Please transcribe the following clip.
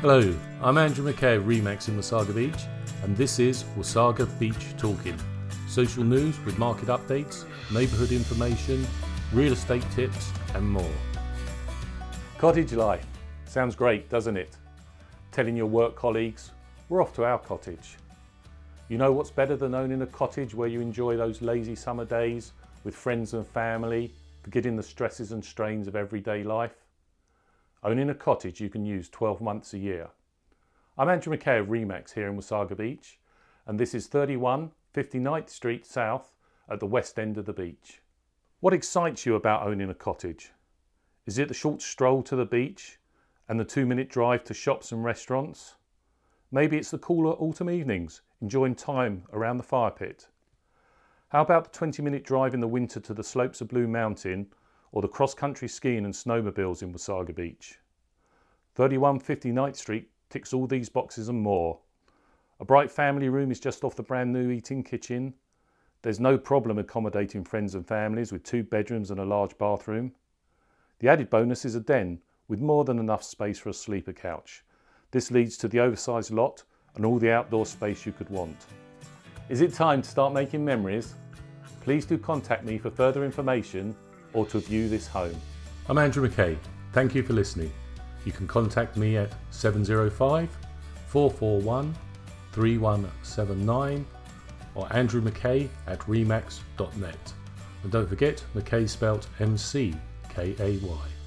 Hello, I'm Andrew McKay of Remax in Wasaga Beach, and this is Wasaga Beach Talking. Social news with market updates, neighbourhood information, real estate tips, and more. Cottage life. Sounds great, doesn't it? Telling your work colleagues, we're off to our cottage. You know what's better than owning a cottage where you enjoy those lazy summer days with friends and family, forgetting the stresses and strains of everyday life? Owning a cottage you can use 12 months a year. I'm Andrew McKay of Remax here in Wasaga Beach, and this is 31 59th Street South at the west end of the beach. What excites you about owning a cottage? Is it the short stroll to the beach and the two minute drive to shops and restaurants? Maybe it's the cooler autumn evenings, enjoying time around the fire pit. How about the 20 minute drive in the winter to the slopes of Blue Mountain or the cross country skiing and snowmobiles in Wasaga Beach? 3159th Street ticks all these boxes and more. A bright family room is just off the brand new eating kitchen. There's no problem accommodating friends and families with two bedrooms and a large bathroom. The added bonus is a den with more than enough space for a sleeper couch this leads to the oversized lot and all the outdoor space you could want. Is it time to start making memories? Please do contact me for further information or to view this home. I'm Andrew McKay. Thank you for listening. You can contact me at 705 441 3179 or Andrew McKay at remax.net. And don't forget, McKay spelt M C K A Y.